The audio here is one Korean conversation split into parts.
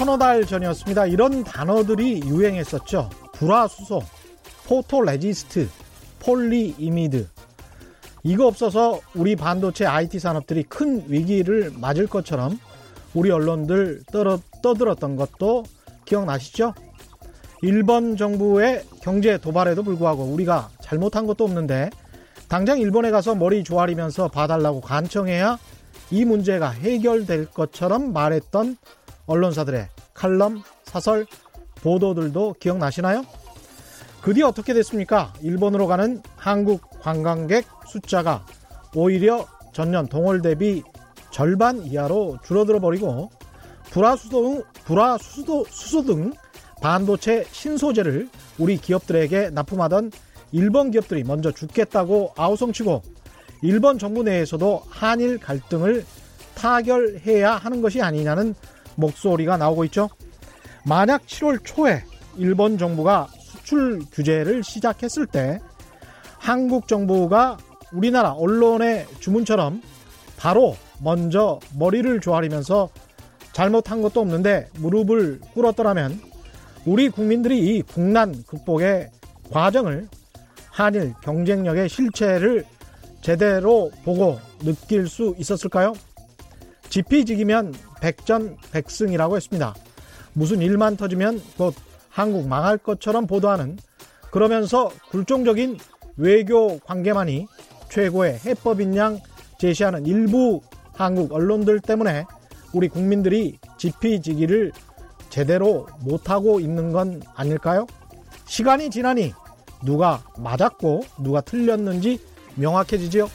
서너 달 전이었습니다. 이런 단어들이 유행했었죠. 불화수소, 포토레지스트, 폴리이미드. 이거 없어서 우리 반도체 IT 산업들이 큰 위기를 맞을 것처럼 우리 언론들 떠, 떠들었던 것도 기억나시죠? 일본 정부의 경제 도발에도 불구하고 우리가 잘못한 것도 없는데 당장 일본에 가서 머리 조아리면서 봐달라고 간청해야 이 문제가 해결될 것처럼 말했던 언론사들의 칼럼, 사설, 보도들도 기억나시나요? 그 뒤 어떻게 됐습니까? 일본으로 가는 한국 관광객 숫자가 오히려 전년 동월 대비 절반 이하로 줄어들어 버리고 불화수소, 불화수소 수소 등 반도체 신소재를 우리 기업들에게 납품하던 일본 기업들이 먼저 죽겠다고 아우성치고 일본 정부 내에서도 한일 갈등을 타결해야 하는 것이 아니냐는 목소리가 나오고 있죠. 만약 7월 초에 일본 정부가 수출 규제를 시작했을 때 한국 정부가 우리나라 언론의 주문처럼 바로 먼저 머리를 조아리면서 잘못한 것도 없는데 무릎을 꿇었더라면 우리 국민들이 이 국난 극복의 과정을 한일 경쟁력의 실체를 제대로 보고 느낄 수 있었을까요? 지피지기면 백전백승이라고 했습니다. 무슨 일만 터지면 곧 한국 망할 것처럼 보도하는 그러면서 굴종적인 외교 관계만이 최고의 해법인 양 제시하는 일부 한국 언론들 때문에 우리 국민들이 지피지기를 제대로 못하고 있는 건 아닐까요? 시간이 지나니 누가 맞았고 누가 틀렸는지 명확해지지요.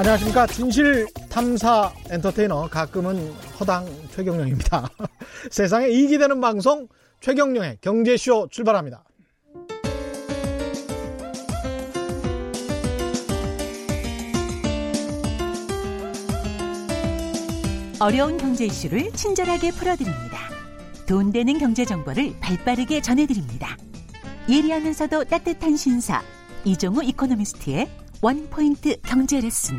안녕하십니까. 진실 탐사 엔터테이너 가끔은 허당 최경령입니다. 세상에 이익이 되는 방송 최경령의 경제쇼 출발합니다. 어려운 경제 이슈를 친절하게 풀어드립니다. 돈 되는 경제 정보를 발빠르게 전해드립니다. 예리하면서도 따뜻한 신사 이종우 이코노미스트의 원포인트 경제 레슨.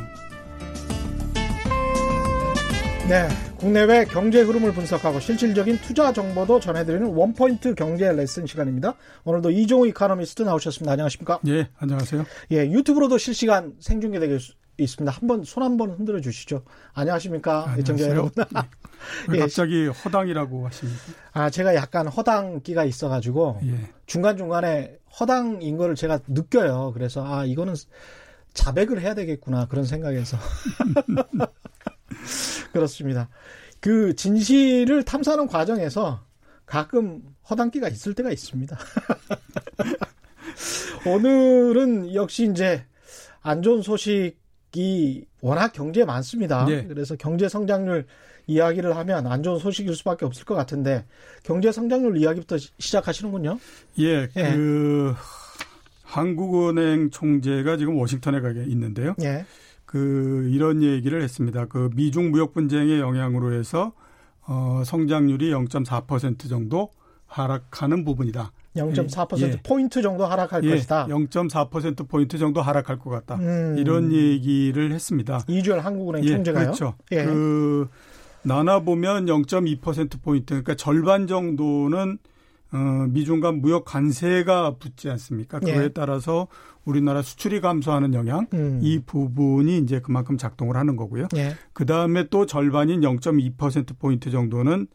네, 국내외 경제 흐름을 분석하고 실질적인 투자 정보도 전해드리는 원포인트 경제 레슨 시간입니다. 오늘도 이종우 이코노미스트 나오셨습니다. 안녕하십니까? 예, 안녕하세요. 예, 유튜브로도 실시간 생중계되고 있습니다. 한번 손 한 번 흔들어 주시죠. 안녕하십니까, 애청자 여러분. 예. 갑자기 허당이라고 하십니까? 아, 제가 약간 허당기가 있어가지고 예. 중간 중간에 허당인 거를 제가 느껴요. 그래서 아 이거는 자백을 해야 되겠구나 그런 생각에서 그렇습니다. 그 진실을 탐사하는 과정에서 가끔 허당기가 있을 때가 있습니다. 오늘은 역시 이제 안 좋은 소식이 워낙 경제에 많습니다. 네. 그래서 경제 성장률 이야기를 하면 안 좋은 소식일 수밖에 없을 것 같은데 경제 성장률 이야기부터 시작하시는군요. 예, 예. 그 한국은행 총재가 지금 워싱턴에 가 있는데요. 예. 그 이런 얘기를 했습니다. 그 미중 무역 분쟁의 영향으로 해서 어 성장률이 0.4% 정도 하락하는 부분이다. 0.4% 예. 포인트 정도 하락할 예. 것이다. 0.4% 포인트 정도 하락할 것 같다. 음. 이런 얘기를 했습니다. 이주열 한국은행 예. 총재가요. 그렇죠. 예. 그 나눠 보면 0.2% 포인트 그러니까 절반 정도는 어, 미중 간 무역 관세가 붙지 않습니까? 그거에 예. 따라서 우리나라 수출이 감소하는 영향 음. 이 부분이 이제 그만큼 작동을 하는 거고요. 예. 그 다음에 또 절반인 0.2% 포인트 정도는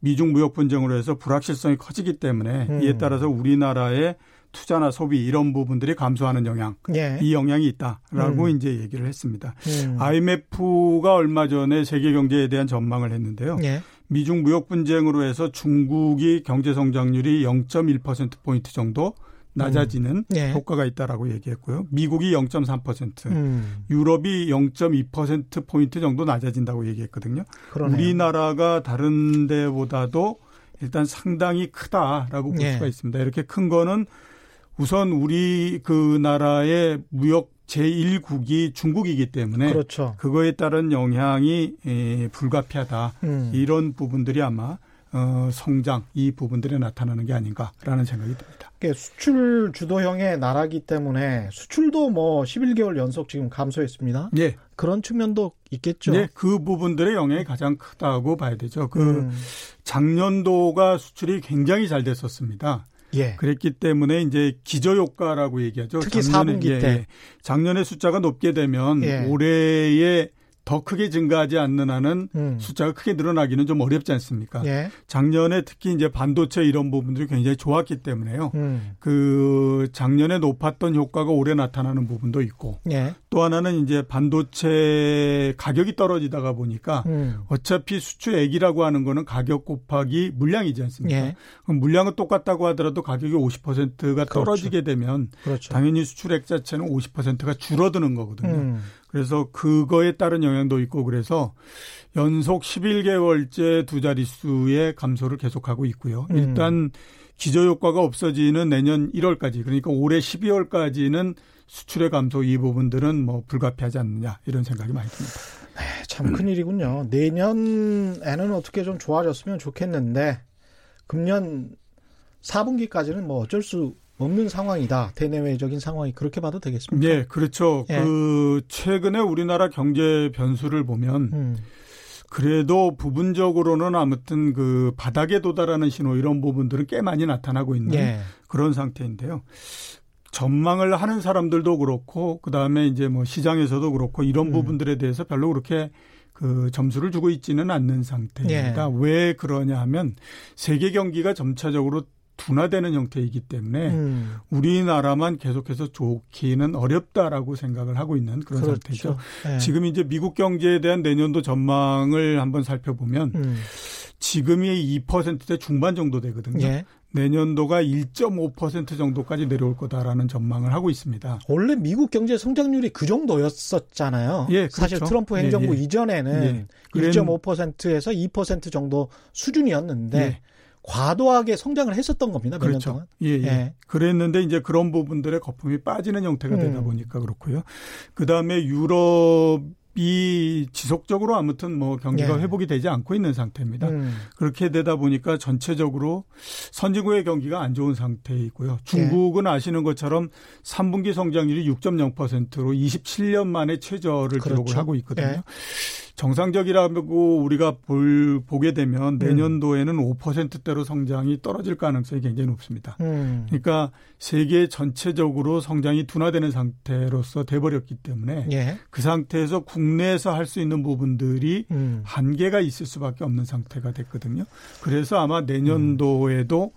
미중 무역 분쟁으로 해서 불확실성이 커지기 때문에 음. 이에 따라서 우리나라의 투자나 소비 이런 부분들이 감소하는 영향, 예. 이 영향이 있다라고 음. 이제 얘기를 했습니다. 음. IMF가 얼마 전에 세계 경제에 대한 전망을 했는데요. 예. 미중 무역 분쟁으로 해서 중국이 경제 성장률이 0.1% 포인트 정도 낮아지는 음. 네. 효과가 있다라고 얘기했고요. 미국이 0.3%, 음. 유럽이 0.2% 포인트 정도 낮아진다고 얘기했거든요. 그러네요. 우리나라가 다른 데보다도 일단 상당히 크다라고 볼 네. 수가 있습니다. 이렇게 큰 거는 우선 우리 그 나라의 무역 제1국이 중국이기 때문에 그렇죠. 그거에 따른 영향이 에, 불가피하다. 음. 이런 부분들이 아마 어, 성장 이 부분들에 나타나는 게 아닌가라는 생각이 듭니다. 수출 주도형의 나라기 때문에 수출도 뭐 11개월 연속 지금 감소했습니다. 예. 그런 측면도 있겠죠. 네, 그 부분들의 영향이 가장 크다고 봐야 되죠. 그 음. 작년도가 수출이 굉장히 잘 됐었습니다. 예. 그랬기 때문에 이제 기저 효과라고 얘기하죠. 특히 작년에, 4분기 때 예, 작년에 숫자가 높게 되면 예. 올해의 더 크게 증가하지 않는 한은 음. 숫자가 크게 늘어나기는 좀 어렵지 않습니까? 예. 작년에 특히 이제 반도체 이런 부분들이 굉장히 좋았기 때문에요. 음. 그 작년에 높았던 효과가 올해 나타나는 부분도 있고 예. 또 하나는 이제 반도체 가격이 떨어지다가 보니까 음. 어차피 수출액이라고 하는 거는 가격 곱하기 물량이지 않습니까? 예. 그럼 물량은 똑같다고 하더라도 가격이 50%가 그렇죠. 떨어지게 되면 그렇죠. 당연히 수출액 자체는 50%가 줄어드는 거거든요. 음. 그래서 그거에 따른 영향도 있고 그래서 연속 11개월째 두 자릿수의 감소를 계속하고 있고요. 음. 일단 기저효과가 없어지는 내년 1월까지 그러니까 올해 12월까지는 수출의 감소 이 부분들은 뭐 불가피하지 않느냐 이런 생각이 많이 듭니다. 네, 참 큰일이군요. 내년에는 어떻게 좀 좋아졌으면 좋겠는데 금년 4분기까지는 뭐 어쩔 수 없는 상황이다. 대내외적인 상황이 그렇게 봐도 되겠습니까? 네, 그렇죠. 예. 그 최근에 우리나라 경제 변수를 보면 음. 그래도 부분적으로는 아무튼 그 바닥에 도달하는 신호 이런 부분들은 꽤 많이 나타나고 있는 예. 그런 상태인데요. 전망을 하는 사람들도 그렇고 그다음에 이제 뭐 시장에서도 그렇고 이런 음. 부분들에 대해서 별로 그렇게 그 점수를 주고 있지는 않는 상태입니다. 예. 왜 그러냐 하면 세계 경기가 점차적으로 둔화되는 형태이기 때문에 음. 우리나라만 계속해서 좋기는 어렵다라고 생각을 하고 있는 그런 그렇죠. 상태죠. 네. 지금 이제 미국 경제에 대한 내년도 전망을 한번 살펴보면 음. 지금이 2%대 중반 정도 되거든요. 예. 내년도가 1.5% 정도까지 내려올 거다라는 전망을 하고 있습니다. 원래 미국 경제 성장률이 그 정도였었잖아요. 예, 그렇죠. 사실 트럼프 행정부 예, 예. 이전에는 예. 1.5%에서 2% 정도 수준이었는데 예. 과도하게 성장을 했었던 겁니다. 몇년 그렇죠. 동안. 예, 예, 예. 그랬는데 이제 그런 부분들의 거품이 빠지는 형태가 되다 음. 보니까 그렇고요. 그 다음에 유럽 이 지속적으로 아무튼 뭐 경기가 예. 회복이 되지 않고 있는 상태입니다. 음. 그렇게 되다 보니까 전체적으로 선진국의 경기가 안 좋은 상태이고요. 중국은 예. 아시는 것처럼 3분기 성장률이 6.0%로 27년 만에 최저를 그렇죠. 기록을 하고 있거든요. 예. 정상적이라고 우리가 볼, 보게 되면 음. 내년도에는 음. 5%대로 성장이 떨어질 가능성이 굉장히 높습니다. 음. 그러니까 세계 전체적으로 성장이 둔화되는 상태로서 돼버렸기 때문에 예. 그 상태에서 국내에서 할 수 있는 부분들이 음. 한계가 있을 수밖에 없는 상태가 됐거든요. 그래서 아마 내년도에도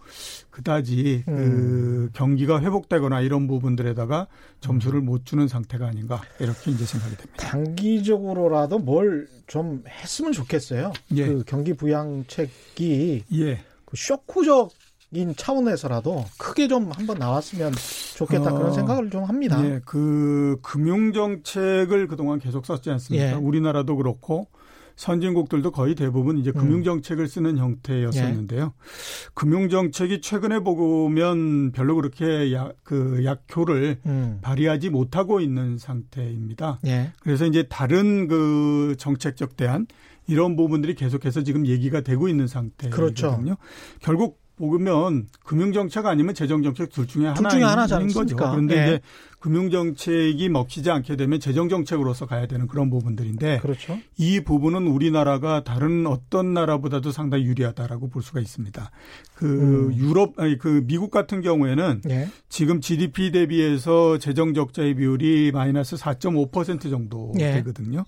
그다지 그 음. 경기가 회복되거나 이런 부분들에다가 점수를 못 주는 상태가 아닌가 이렇게 이제 생각이 됩니다. 단기적으로라도 뭘 좀 했으면 좋겠어요. 예. 그 경기 부양책이 예. 그 쇼크적 인 차원에서라도 크게 좀 한번 나왔으면 좋겠다 어, 그런 생각을 좀 합니다. 예, 그 금융 정책을 그동안 계속 썼지 않습니까? 예. 우리나라도 그렇고 선진국들도 거의 대부분 이제 음. 금융정책을 쓰는 형태였었는데요. 예. 금융정책이 최근에 보면 별로 그렇게 약, 그 약효를 음. 발휘하지 못하고 있는 상태입니다. 예. 그래서 이제 다른 그 정책적 대안 이런 부분들이 계속해서 지금 얘기가 되고 있는 상태거든요. 그렇죠. 결국 보면 금융정책 아니면 재정정책 둘 중에 하나인 중에 하나인 거죠. 그런데 네. 이제 금융정책이 먹히지 않게 되면 재정정책으로서 가야 되는 그런 부분들인데 그렇죠. 이 부분은 우리나라가 다른 어떤 나라보다도 상당히 유리하다라고 볼 수가 있습니다. 그 음. 유럽 아니 그 미국 같은 경우에는 네. 지금 GDP 대비해서 재정적자의 비율이 마이너스 4.5% 정도 네. 되거든요.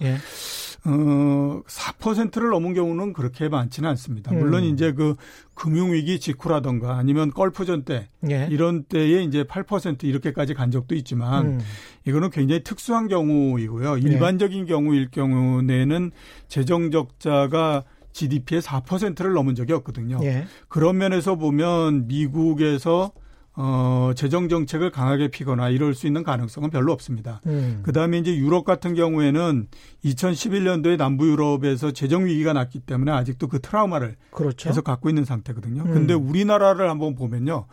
네. 어, 4%를 넘은 경우는 그렇게 많지는 않습니다. 물론 음. 이제 그 금융위기 직후라던가 아니면 걸프전 때 예. 이런 때에 이제 8% 이렇게까지 간 적도 있지만 음. 이거는 굉장히 특수한 경우이고요. 예. 일반적인 예. 경우일 경우에는 재정 적자가 GDP의 4%를 넘은 적이 없거든요. 예. 그런 면에서 보면 미국에서 어, 재정 정책을 강하게 피거나 이럴 수 있는 가능성은 별로 없습니다. 음. 그 다음에 이제 유럽 같은 경우에는 2011년도에 남부 유럽에서 재정 위기가 났기 때문에 아직도 그 트라우마를 그렇죠. 계속 갖고 있는 상태거든요. 음. 근데 우리나라를 한번 보면요.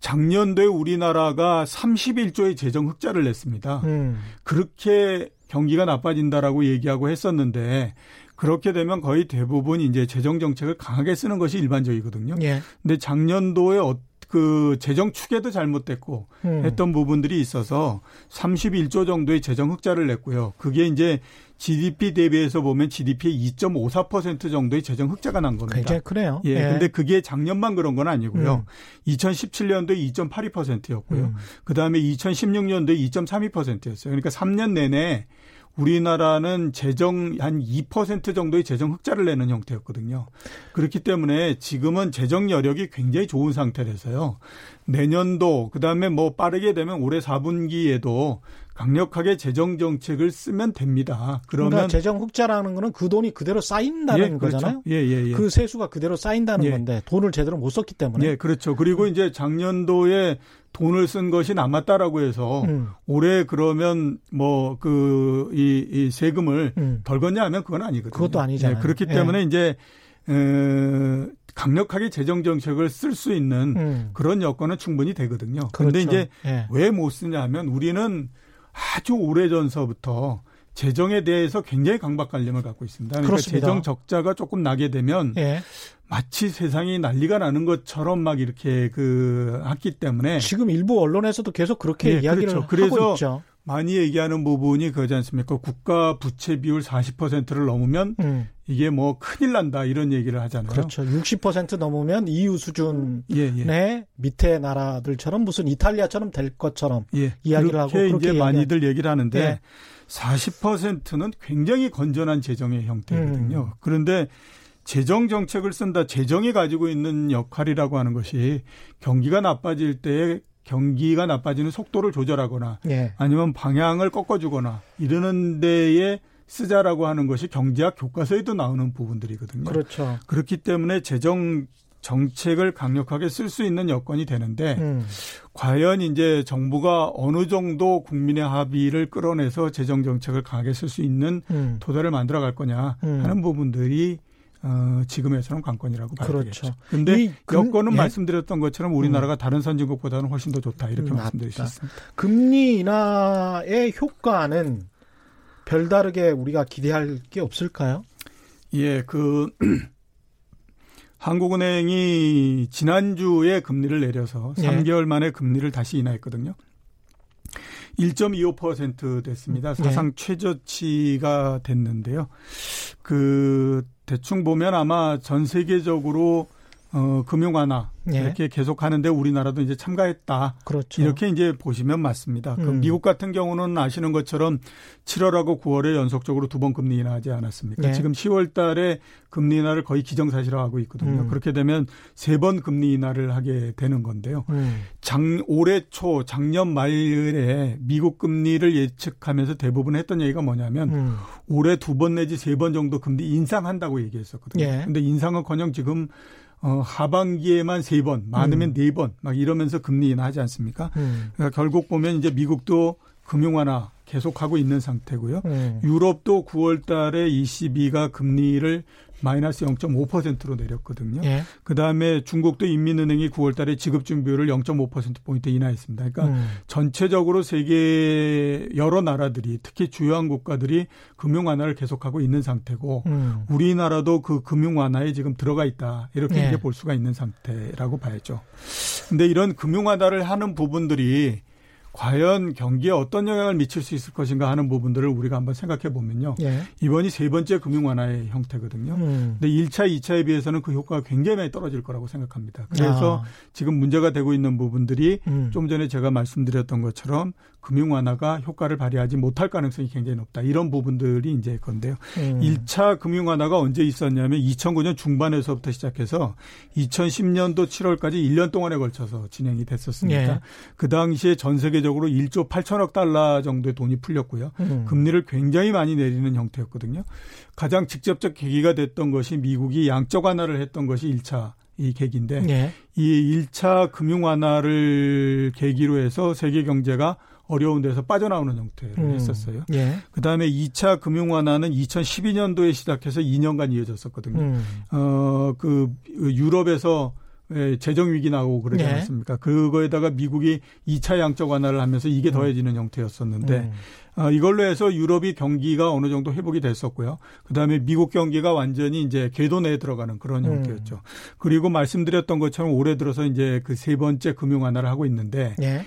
작년도에 우리나라가 31조의 재정 흑자를 냈습니다. 음. 그렇게 경기가 나빠진다라고 얘기하고 했었는데 그렇게 되면 거의 대부분 이제 재정 정책을 강하게 쓰는 것이 일반적이거든요. 예. 근데 작년도에 어, 그 재정 추계도 잘못됐고 음. 했던 부분들이 있어서 31조 정도의 재정 흑자를 냈고요. 그게 이제 GDP 대비해서 보면 GDP의 2.54% 정도의 재정 흑자가 난 겁니다. 굉장히 크네요. 예. 예. 근데 그게 작년만 그런 건 아니고요. 음. 2017년도에 2.82%였고요. 음. 그다음에 2016년도에 2.32%였어요. 그러니까 3년 내내 우리나라는 재정 한 2% 정도의 재정 흑자를 내는 형태였거든요. 그렇기 때문에 지금은 재정 여력이 굉장히 좋은 상태라서요. 내년도 그다음에 뭐 빠르게 되면 올해 4분기에도 강력하게 재정 정책을 쓰면 됩니다. 그러면 그러니까 재정 흑자라는 거는 그 돈이 그대로 쌓인다는 예, 그렇죠. 거잖아요. 예, 예, 예. 그 세수가 그대로 쌓인다는 예. 건데 돈을 제대로 못 썼기 때문에. 예, 그렇죠. 그리고 이제 작년도에 돈을 쓴 것이 남았다라고 해서 음. 올해 그러면 뭐 그 이 이 세금을 음. 덜 걷냐 하면 그건 아니거든요. 그것도 아니잖아요. 예, 그렇기 때문에 예. 이제 에, 강력하게 재정 정책을 쓸 수 있는 음. 그런 여건은 충분히 되거든요. 그런데 그렇죠. 이제 예. 왜못 쓰냐면 우리는 아주 오래 전서부터 재정에 대해서 굉장히 강박관념을 갖고 있습니다. 그러니까 그렇습니다. 재정 적자가 조금 나게 되면 예. 마치 세상이 난리가 나는 것처럼 막 이렇게 그 했기 때문에 지금 일부 언론에서도 계속 그렇게 예, 이야기를 그렇죠. 그래서 하고 있죠. 많이 얘기하는 부분이 그거지 않습니까? 국가 부채 비율 40%를 넘으면 음. 이게 뭐 큰일 난다 이런 얘기를 하잖아요. 그렇죠. 60% 넘으면 EU 수준의 예, 예. 밑에 나라들처럼 무슨 이탈리아처럼 될 것처럼 예. 이야기를 하고 그렇게 이제 많이들 얘기를 하는데 예. 40%는 굉장히 건전한 재정의 형태거든요. 음. 그런데 재정 정책을 쓴다. 재정이 가지고 있는 역할이라고 하는 것이 경기가 나빠질 때에 경기가 나빠지는 속도를 조절하거나 예. 아니면 방향을 꺾어주거나 이러는 데에 쓰자라고 하는 것이 경제학 교과서에도 나오는 부분들이거든요. 그렇죠. 그렇기 때문에 재정 정책을 강력하게 쓸 수 있는 여건이 되는데 음. 과연 이제 정부가 어느 정도 국민의 합의를 끌어내서 재정 정책을 강하게 쓸 수 있는 음. 토대를 만들어 갈 거냐 음. 하는 부분들이 어, 지금에서는 관건이라고 봐야 그렇죠. 되겠죠. 그런데 여건은 예? 말씀드렸던 것처럼 우리나라가 음. 다른 선진국보다는 훨씬 더 좋다 이렇게 음, 말씀드릴 수 있습니다. 금리 인하의 효과는 별다르게 우리가 기대할 게 없을까요? 예, 그 한국은행이 지난주에 금리를 내려서 예. 3개월 만에 금리를 다시 인하했거든요. 1.25% 됐습니다. 사상 네. 최저치가 됐는데요. 그 대충 보면 아마 전 세계적으로 어, 금융 완화 예. 이렇게 계속 하는데 우리나라도 이제 참가했다. 그렇죠. 이렇게 이제 보시면 맞습니다. 그 음. 미국 같은 경우는 아시는 것처럼 7월하고 9월에 연속적으로 두 번 금리 인하하지 않았습니까? 예. 지금 10월 달에 금리 인하를 거의 기정사실화하고 있거든요. 음. 그렇게 되면 세 번 금리 인하를 하게 되는 건데요. 음. 장 올해 초 작년 말에 미국 금리를 예측하면서 대부분 했던 얘기가 뭐냐면 음. 올해 두 번 내지 세 번 정도 금리 인상한다고 얘기했었거든요. 예. 근데 인상은커녕 지금 어, 하반기에만 세 번, 많으면 음. 네 번, 막 이러면서 금리 인하하지 않습니까? 음. 그러니까 결국 보면 이제 미국도 금융 완화 계속하고 있는 상태고요. 음. 유럽도 9월 달에 ECB가 금리를 마이너스 0.5%로 내렸거든요. 예. 그다음에 중국도 인민은행이 9월 달에 지급 준비율을 0.5% 포인트 인하했습니다. 그러니까 음. 전체적으로 세계 여러 나라들이 특히 주요한 국가들이 금융 완화를 계속하고 있는 상태고 음. 우리나라도 그 금융 완화에 지금 들어가 있다. 이렇게 예. 이제 볼 수가 있는 상태라고 봐야죠. 근데 이런 금융 완화를 하는 부분들이 과연 경기에 어떤 영향을 미칠 수 있을 것인가 하는 부분들을 우리가 한번 생각해 보면요. 예. 이번이 세 번째 금융 완화의 형태거든요. 음. 근데 1차, 2차에 비해서는 그 효과가 굉장히 많이 떨어질 거라고 생각합니다. 그래서 아. 지금 문제가 되고 있는 부분들이 음. 좀 전에 제가 말씀드렸던 것처럼 금융 완화가 효과를 발휘하지 못할 가능성이 굉장히 높다. 이런 부분들이 이제 건데요. 음. 1차 금융 완화가 언제 있었냐면 2009년 중반에서부터 시작해서 2010년도 7월까지 1년 동안에 걸쳐서 진행이 됐었습니다. 예. 그 당시에 전 세계 적으로 1조 8천억 달러 정도의 돈이 풀렸고요. 음. 금리를 굉장히 많이 내리는 형태였거든요. 가장 직접적 계기가 됐던 것이 미국이 양적 완화를 했던 것이 1차 이 계기인데 예. 이 1차 금융 완화를 계기로 해서 세계 경제가 어려운 데서 빠져나오는 형태를 음. 했었어요. 예. 그다음에 2차 금융 완화는 2012년도에 시작해서 2년간 이어졌었거든요. 음. 어그 유럽에서 예, 재정 위기 나오고 그러지 네. 않았습니까? 그거에다가 미국이 2차 양적 완화를 하면서 이게 음. 더해지는 형태였었는데 음. 어, 이걸로 해서 유럽이 경기가 어느 정도 회복이 됐었고요. 그다음에 미국 경기가 완전히 이제 궤도 내에 들어가는 그런 음. 형태였죠. 그리고 말씀드렸던 것처럼 올해 들어서 이제 그 세 번째 금융 완화를 하고 있는데 네.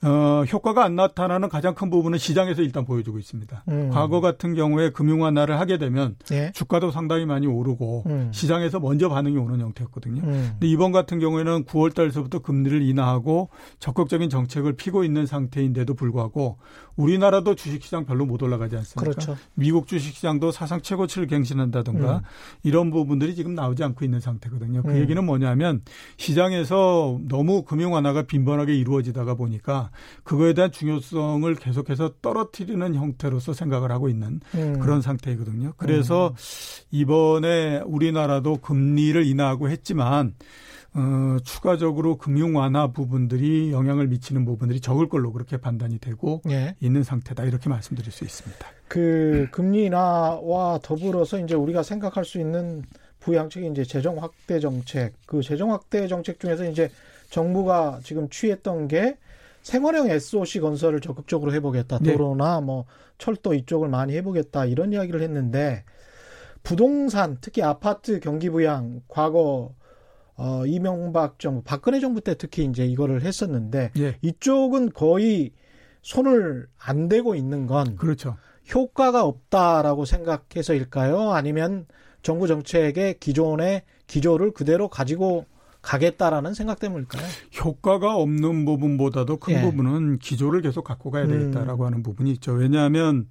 어, 효과가 안 나타나는 가장 큰 부분은 시장에서 일단 보여주고 있습니다. 음. 과거 같은 경우에 금융 완화를 하게 되면 네. 주가도 상당히 많이 오르고 음. 시장에서 먼저 반응이 오는 형태였거든요. 음. 근데 이번 같은 경우에는 9월 달서부터 금리를 인하하고 적극적인 정책을 피고 있는 상태인데도 불구하고 우리나라도 주식시장 별로 못 올라가지 않습니까? 그렇죠. 미국 주식시장도 사상 최고치를 갱신한다든가 음. 이런 부분들이 지금 나오지 않고 있는 상태거든요. 그 음. 얘기는 뭐냐면 시장에서 너무 금융 완화가 빈번하게 이루어지다가 보니까 그거에 대한 중요성을 계속해서 떨어뜨리는 형태로서 생각을 하고 있는 음. 그런 상태이거든요. 그래서 음. 이번에 우리나라도 금리를 인하하고 했지만 어, 추가적으로 금융 완화 부분들이 영향을 미치는 부분들이 적을 걸로 그렇게 판단이 되고 예. 있는 상태다 이렇게 말씀드릴 수 있습니다. 그 금리 인하와 더불어서 이제 우리가 생각할 수 있는 부양책이 이제 재정 확대 정책, 그 재정 확대 정책 중에서 이제 정부가 지금 취했던 게 생활형 SOC 건설을 적극적으로 해보겠다. 네. 도로나 뭐 철도 이쪽을 많이 해보겠다. 이런 이야기를 했는데 부동산 특히 아파트 경기 부양 과거 어 이명박 정부 박근혜 정부 때 특히 이제 이거를 했었는데 네. 이쪽은 거의 손을 안 대고 있는 건 그렇죠. 효과가 없다라고 생각해서일까요? 아니면 정부 정책의 기존의 기조를 그대로 가지고 가겠다라는 생각 때문일까요? 효과가 없는 부분보다도 큰 예. 부분은 기조를 계속 갖고 가야 되겠다라고 음. 하는 부분이 있죠. 왜냐하면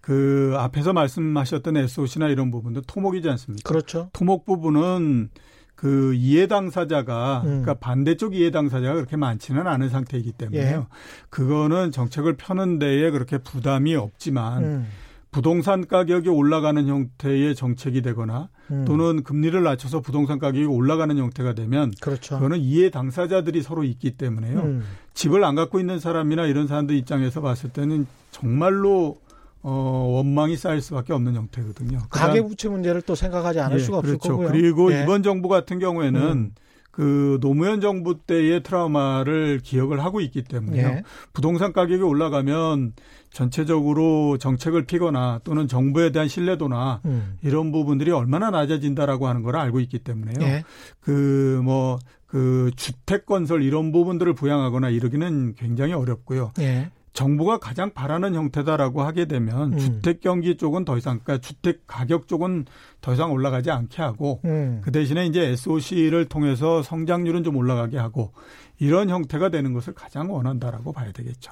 그 앞에서 말씀하셨던 SOC나 이런 부분도 토목이지 않습니까? 그렇죠. 토목 부분은 그 이해 당사자가 음. 그러니까 반대쪽 이해 당사자가 그렇게 많지는 않은 상태이기 때문에요. 예. 그거는 정책을 펴는 데에 그렇게 부담이 없지만 음. 부동산 가격이 올라가는 형태의 정책이 되거나 음. 또는 금리를 낮춰서 부동산 가격이 올라가는 형태가 되면 그렇죠. 그거는 이해 당사자들이 서로 있기 때문에요. 음. 집을 안 갖고 있는 사람이나 이런 사람들 입장에서 봤을 때는 정말로 어, 원망이 쌓일 수밖에 없는 형태거든요. 가계부채 문제를 또 생각하지 않을 예, 수가 없을 그렇죠. 거고요. 그리고 예. 이번 정부 같은 경우에는 음. 그 노무현 정부 때의 트라우마를 기억을 하고 있기 때문에요. 예. 부동산 가격이 올라가면 전체적으로 정책을 피거나 또는 정부에 대한 신뢰도나 음. 이런 부분들이 얼마나 낮아진다라고 하는 걸 알고 있기 때문에요. 예. 그 뭐, 그 주택 건설 이런 부분들을 부양하거나 이러기는 굉장히 어렵고요. 예. 정부가 가장 바라는 형태다라고 하게 되면 음. 주택 경기 쪽은 더 이상 그러니까 주택 가격 쪽은 더 이상 올라가지 않게 하고 음. 그 대신에 이제 SOC를 통해서 성장률은 좀 올라가게 하고 이런 형태가 되는 것을 가장 원한다라고 봐야 되겠죠.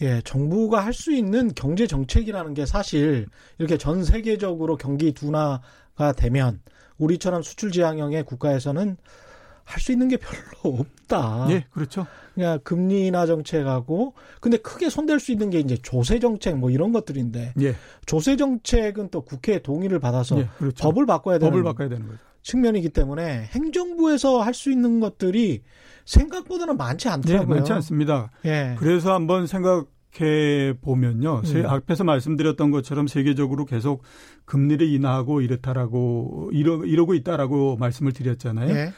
예, 정부가 할 수 있는 경제 정책이라는 게 사실 이렇게 전 세계적으로 경기 둔화가 되면 우리처럼 수출 지향형의 국가에서는 할 수 있는 게 별로 없다. 예, 그렇죠. 그냥 금리 인하 정책하고 근데 크게 손댈 수 있는 게 이제 조세 정책 뭐 이런 것들인데 예. 조세 정책은 또 국회의 동의를 받아서 예, 그렇죠. 법을 바꿔야 되는 법을 바꿔야 되는 거죠. 측면이기 때문에 행정부에서 할 수 있는 것들이 생각보다는 많지 않더라고요. 네, 많지 않습니다. 예. 그래서 한번 생각 해 보면요. 음. 앞에서 말씀드렸던 것처럼 세계적으로 계속 금리를 인하하고 이렇다라고 이러, 이러고 있다라고 말씀을 드렸잖아요. 예.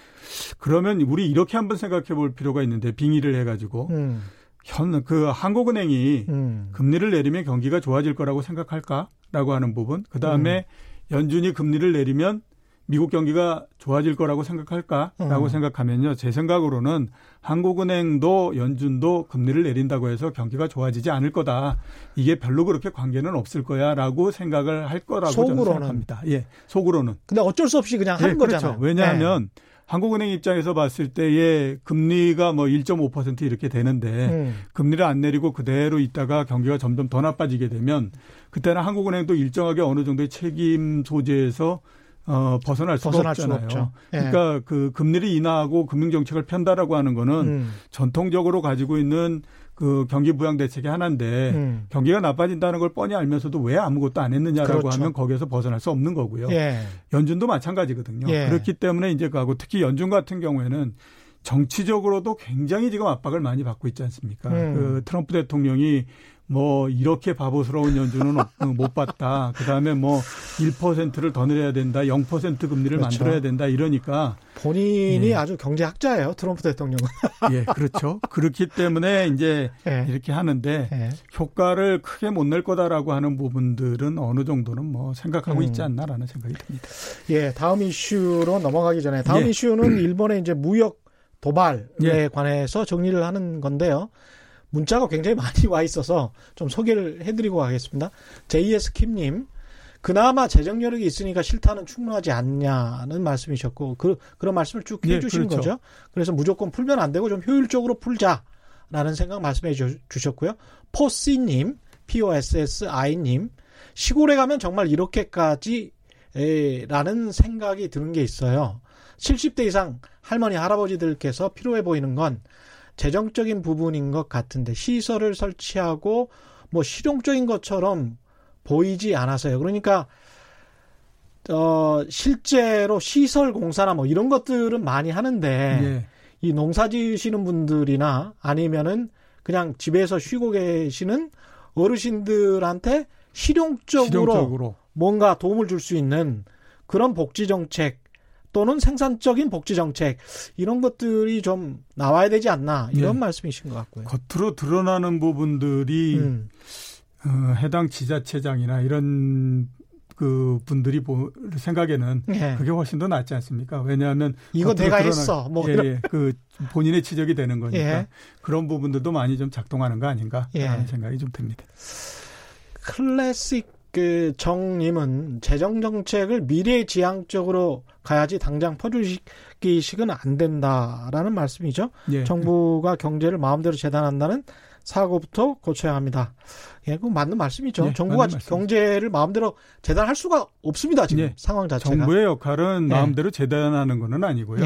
그러면 우리 이렇게 한번 생각해 볼 필요가 있는데 빙의를 해가지고 음. 현 그 한국은행이 음. 금리를 내리면 경기가 좋아질 거라고 생각할까라고 하는 부분. 그 다음에 음. 연준이 금리를 내리면 미국 경기가 좋아질 거라고 생각할까라고 음. 생각하면요. 제 생각으로는 한국은행도 연준도 금리를 내린다고 해서 경기가 좋아지지 않을 거다. 이게 별로 그렇게 관계는 없을 거야라고 생각을 할 거라고 속으로는. 저는 생각합니다. 예, 속으로는. 근데 어쩔 수 없이 그냥 하는 예, 그렇죠. 거잖아요. 왜냐하면 네. 한국은행 입장에서 봤을 때의 금리가 뭐 1.5% 이렇게 되는데 음. 금리를 안 내리고 그대로 있다가 경기가 점점 더 나빠지게 되면 그때는 한국은행도 일정하게 어느 정도의 책임 소재에서 어, 벗어날 수가 벗어날 없잖아요. 수 예. 그러니까 그 금리를 인하하고 금융 정책을 편다라고 하는 거는 음. 전통적으로 가지고 있는 그 경기 부양 대책의 하나인데 음. 경기가 나빠진다는 걸 뻔히 알면서도 왜 아무것도 안 했느냐라고 그렇죠. 하면 거기에서 벗어날 수 없는 거고요. 예. 연준도 마찬가지거든요. 예. 그렇기 때문에 이제 가고 특히 연준 같은 경우에는 정치적으로도 굉장히 지금 압박을 많이 받고 있지 않습니까? 음. 그 트럼프 대통령이 뭐 이렇게 바보스러운 연준은 못 봤다. 그다음에 뭐 1%를 더 내려야 된다. 0% 금리를 그렇죠. 만들어야 된다. 이러니까 본인이 예. 아주 경제학자예요. 트럼프 대통령은. 예, 그렇죠. 그렇기 때문에 이제 예. 이렇게 하는데 예. 효과를 크게 못 낼 거다라고 하는 부분들은 어느 정도는 뭐 생각하고 음. 있지 않나라는 생각이 듭니다. 예, 다음 이슈로 넘어가기 전에 다음 예. 이슈는 일본의 이제 무역 도발에 예. 관해서 정리를 하는 건데요. 문자가 굉장히 많이 와 있어서 좀 소개를 해드리고 가겠습니다. JS 킴님, 그나마 재정 여력이 있으니까 실타는 충분하지 않냐는 말씀이셨고 그 그런 말씀을 쭉 예, 해주신 네, 그렇죠. 거죠. 그래서 무조건 풀면 안 되고 좀 효율적으로 풀자라는 생각 말씀해 주셨고요. 포씨님, POSSI님, 시골에 가면 정말 이렇게까지 라는 생각이 드는 게 있어요. 70대 이상 할머니 할아버지들께서 필요해 보이는 건 재정적인 부분인 것 같은데 시설을 설치하고 뭐 실용적인 것처럼 보이지 않아서요. 그러니까 어 실제로 시설 공사나 뭐 이런 것들은 많이 하는데 네. 이 농사 지으시는 분들이나 아니면은 그냥 집에서 쉬고 계시는 어르신들한테 실용적으로, 실용적으로. 뭔가 도움을 줄 수 있는 그런 복지 정책 또는 생산적인 복지 정책 이런 것들이 좀 나와야 되지 않나 이런 네. 말씀이신 것 같고요. 겉으로 드러나는 부분들이 음. 어, 해당 지자체장이나 이런 그 분들이 보, 생각에는 네. 그게 훨씬 더 낫지 않습니까? 왜냐하면 이거 내가 드러나, 했어. 뭐 예, 예, 그 본인의 지적이 되는 거니까 예. 그런 부분들도 많이 좀 작동하는 거 아닌가라는 예. 생각이 좀 듭니다. 클래식 그 정님은 재정 정책을 미래 지향적으로 가야지 당장 퍼주기식은 안 된다라는 말씀이죠. 예. 정부가 경제를 마음대로 재단한다는 사고부터 고쳐야 합니다. 예, 그 맞는 말씀이죠. 예, 정부가 맞는 경제를 마음대로 재단할 수가 없습니다. 지금 예. 상황 자체가. 정부의 역할은 예. 마음대로 재단하는 것은 아니고요.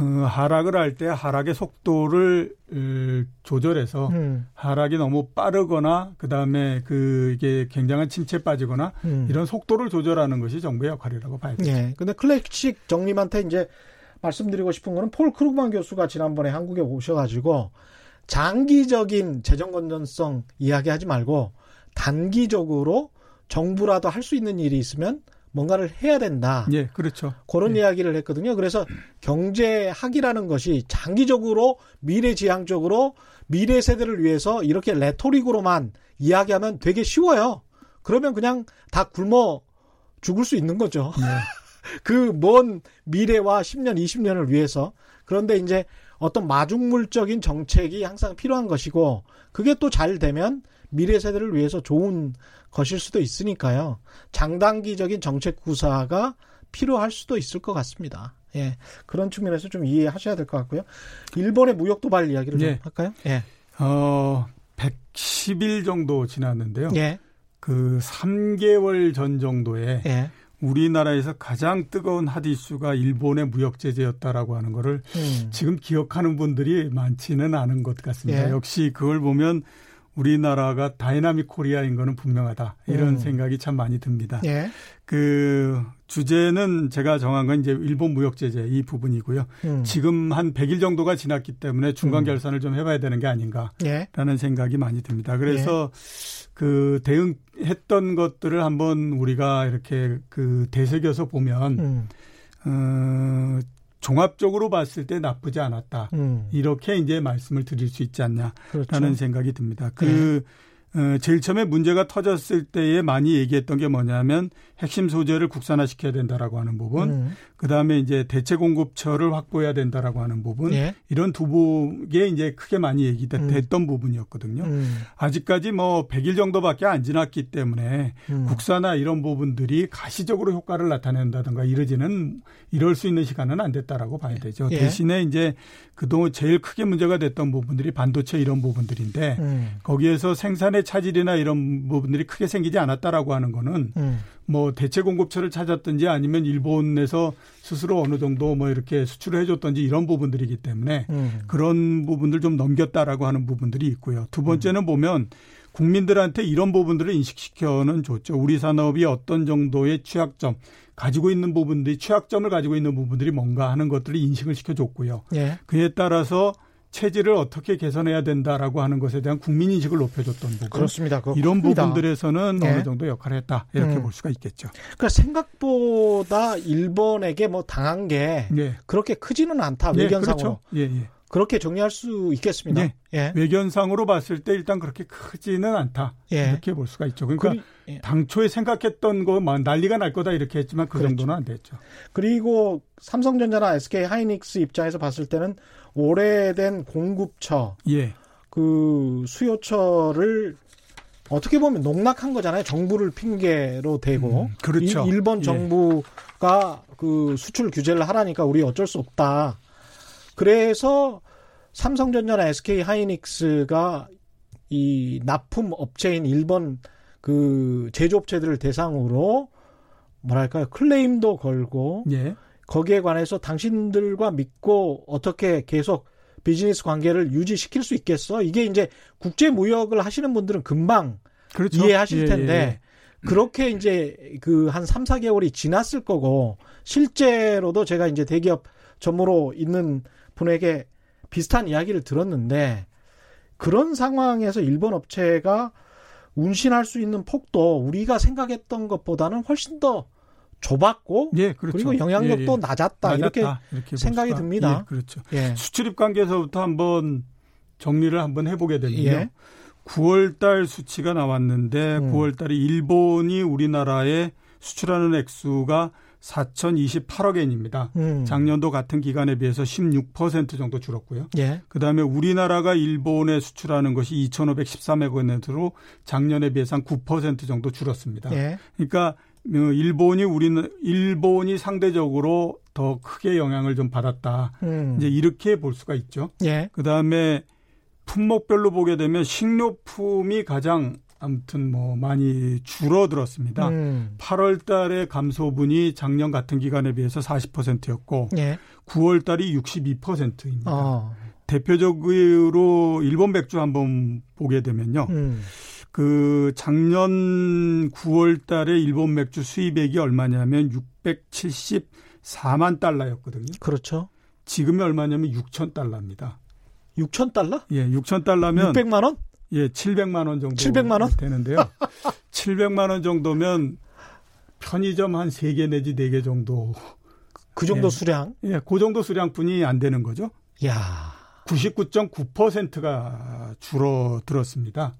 예. 어, 하락을 할 때 하락의 속도를 어, 조절해서 음. 하락이 너무 빠르거나 그다음에 그 이게 굉장한 침체에 빠지거나 음. 이런 속도를 조절하는 것이 정부의 역할이라고 봐야 되죠. 예. 근데 클래식 정님한테 이제 말씀드리고 싶은 거는 폴 크루그만 교수가 지난번에 한국에 오셔 가지고 장기적인 재정 건전성 이야기하지 말고 단기적으로 정부라도 할 수 있는 일이 있으면 뭔가를 해야 된다. 예, 그렇죠. 그런 예. 이야기를 했거든요. 그래서 경제학이라는 것이 장기적으로 미래지향적으로 미래 세대를 위해서 이렇게 레토릭으로만 이야기하면 되게 쉬워요. 그러면 그냥 다 굶어 죽을 수 있는 거죠. 예. 그먼 미래와 10년, 20년을 위해서. 그런데 이제 어떤 마중물적인 정책이 항상 필요한 것이고 그게 또 잘 되면 미래 세대를 위해서 좋은 것일 수도 있으니까요. 장단기적인 정책 구사가 필요할 수도 있을 것 같습니다. 예. 그런 측면에서 좀 이해하셔야 될 것 같고요. 일본의 무역 도발 이야기를 예. 좀 할까요? 예. 어, 110일 정도 지났는데요. 예. 그 3개월 전 정도에 예. 우리나라에서 가장 뜨거운 핫 이슈가 일본의 무역 제재였다라고 하는 거를 음. 지금 기억하는 분들이 많지는 않은 것 같습니다. 예. 역시 그걸 보면 우리나라가 dynamic Korea인 거는 분명하다. 이런 음. 생각이 참 많이 듭니다. 예. 그 주제는 제가 정한 건 이제 일본 무역 제재 이 부분이고요. 음. 지금 한 100일 정도가 지났기 때문에 중간 음. 결산을 좀 해봐야 되는 게 아닌가라는 예. 생각이 많이 듭니다. 그래서 예. 그 대응했던 것들을 한번 우리가 이렇게 그 되새겨서 보면 음. 어, 종합적으로 봤을 때 나쁘지 않았다. 음. 이렇게 이제 말씀을 드릴 수 있지 않냐라는 그렇죠. 생각이 듭니다. 그 네. 어, 제일 처음에 문제가 터졌을 때에 많이 얘기했던 게 뭐냐면 핵심 소재를 국산화시켜야 된다라고 하는 부분, 음. 그 다음에 이제 대체 공급처를 확보해야 된다라고 하는 부분, 예. 이런 두 부분에 이제 크게 많이 얘기됐던 음. 부분이었거든요. 음. 아직까지 뭐 100일 정도밖에 안 지났기 때문에 음. 국산화 이런 부분들이 가시적으로 효과를 나타낸다든가 이러지는 이럴 수 있는 시간은 안 됐다라고 봐야 되죠. 예. 대신에 이제 그동안 제일 크게 문제가 됐던 부분들이 반도체 이런 부분들인데 음. 거기에서 생산의 차질이나 이런 부분들이 크게 생기지 않았다라고 하는 거는 음. 뭐 대체 공급처를 찾았든지 아니면 일본에서 스스로 어느 정도 뭐 이렇게 수출을 해줬던지 이런 부분들이기 때문에 음. 그런 부분들 좀 넘겼다라고 하는 부분들이 있고요. 두 번째는 음. 보면 국민들한테 이런 부분들을 인식시켜는 좋죠. 우리 산업이 어떤 정도의 취약점 가지고 있는 부분들이 취약점을 가지고 있는 부분들이 뭔가 하는 것들을 인식을 시켜줬고요. 예. 그에 따라서 체질을 어떻게 개선해야 된다라고 하는 것에 대한 국민 인식을 높여줬던 부분. 그렇습니다. 이런 부분들에서는 네. 어느 정도 역할을 했다 이렇게 음. 볼 수가 있겠죠. 그러니까 생각보다 일본에게 뭐 당한 게 네. 그렇게 크지는 않다 네, 외견상으로. 그렇죠. 예, 예. 그렇게 정리할 수 있겠습니다. 네. 예. 외견상으로 봤을 때 일단 그렇게 크지는 않다. 예. 이렇게 볼 수가 있죠. 그러니까 그리, 예. 당초에 생각했던 거 난리가 날 거다 이렇게 했지만 그 그렇죠. 정도는 안 됐죠. 그리고 삼성전자나 SK 하이닉스 입장에서 봤을 때는 오래된 공급처, 예. 그 수요처를 어떻게 보면 농락한 거잖아요. 정부를 핑계로 대고. 음, 그렇죠. 일, 본 예. 정부가 그 수출 규제를 하라니까 우리 어쩔 수 없다. 그래서 삼성전자나 SK 하이닉스가 이 납품 업체인 일본 그 제조업체들을 대상으로 뭐랄까요 클레임도 걸고 예. 거기에 관해서 당신들과 믿고 어떻게 계속 비즈니스 관계를 유지시킬 수 있겠어? 이게 이제 국제 무역을 하시는 분들은 금방 그렇죠. 이해하실 예, 텐데 예, 예. 그렇게 이제 그 한 3, 4개월이 지났을 거고 실제로도 제가 이제 대기업 전무로 있는 분에게 비슷한 이야기를 들었는데 그런 상황에서 일본 업체가 운신할 수 있는 폭도 우리가 생각했던 것보다는 훨씬 더 좁았고 예, 그렇죠. 그리고 영향력도 예, 예. 낮았다, 낮았다, 이렇게, 이렇게 생각이 듭니다. 예, 그렇죠. 예. 수출입 관계에서부터 한번 정리를 한번 해보게 되면요. 9월 달 수치가 나왔는데 음. 9월 달에 일본이 우리나라에 수출하는 액수가 4,028억 엔입니다. 음. 작년도 같은 기간에 비해서 16% 정도 줄었고요. 예. 그다음에 우리나라가 일본에 수출하는 것이 2,513억 엔으로 작년에 비해서 한 9% 정도 줄었습니다. 예. 그러니까 어, 일본이 우리는 일본이 상대적으로 더 크게 영향을 좀 받았다. 음. 이제 이렇게 볼 수가 있죠. 예. 그다음에 품목별로 보게 되면 식료품이 가장 아무튼 뭐 많이 줄어들었습니다. 음. 8월 달에 감소분이 작년 같은 기간에 비해서 40%였고 예. 9월 달이 62%입니다. 어. 대표적으로 일본 맥주 한번 보게 되면요. 음. 그 작년 9월 달에 일본 맥주 수입액이 얼마냐면 674만 달러였거든요. 그렇죠. 지금이 얼마냐면 6천 달러입니다. 6천 달러? 예, 6천 달러면 600만 원? 예, 700만 원 정도 700만 원 되는데요. 700만 원 정도면 편의점 한 3개 내지 4개 정도 그 정도 예, 수량? 예, 그 정도 수량뿐이 안 되는 거죠. 야. 99.9%가 줄어들었습니다.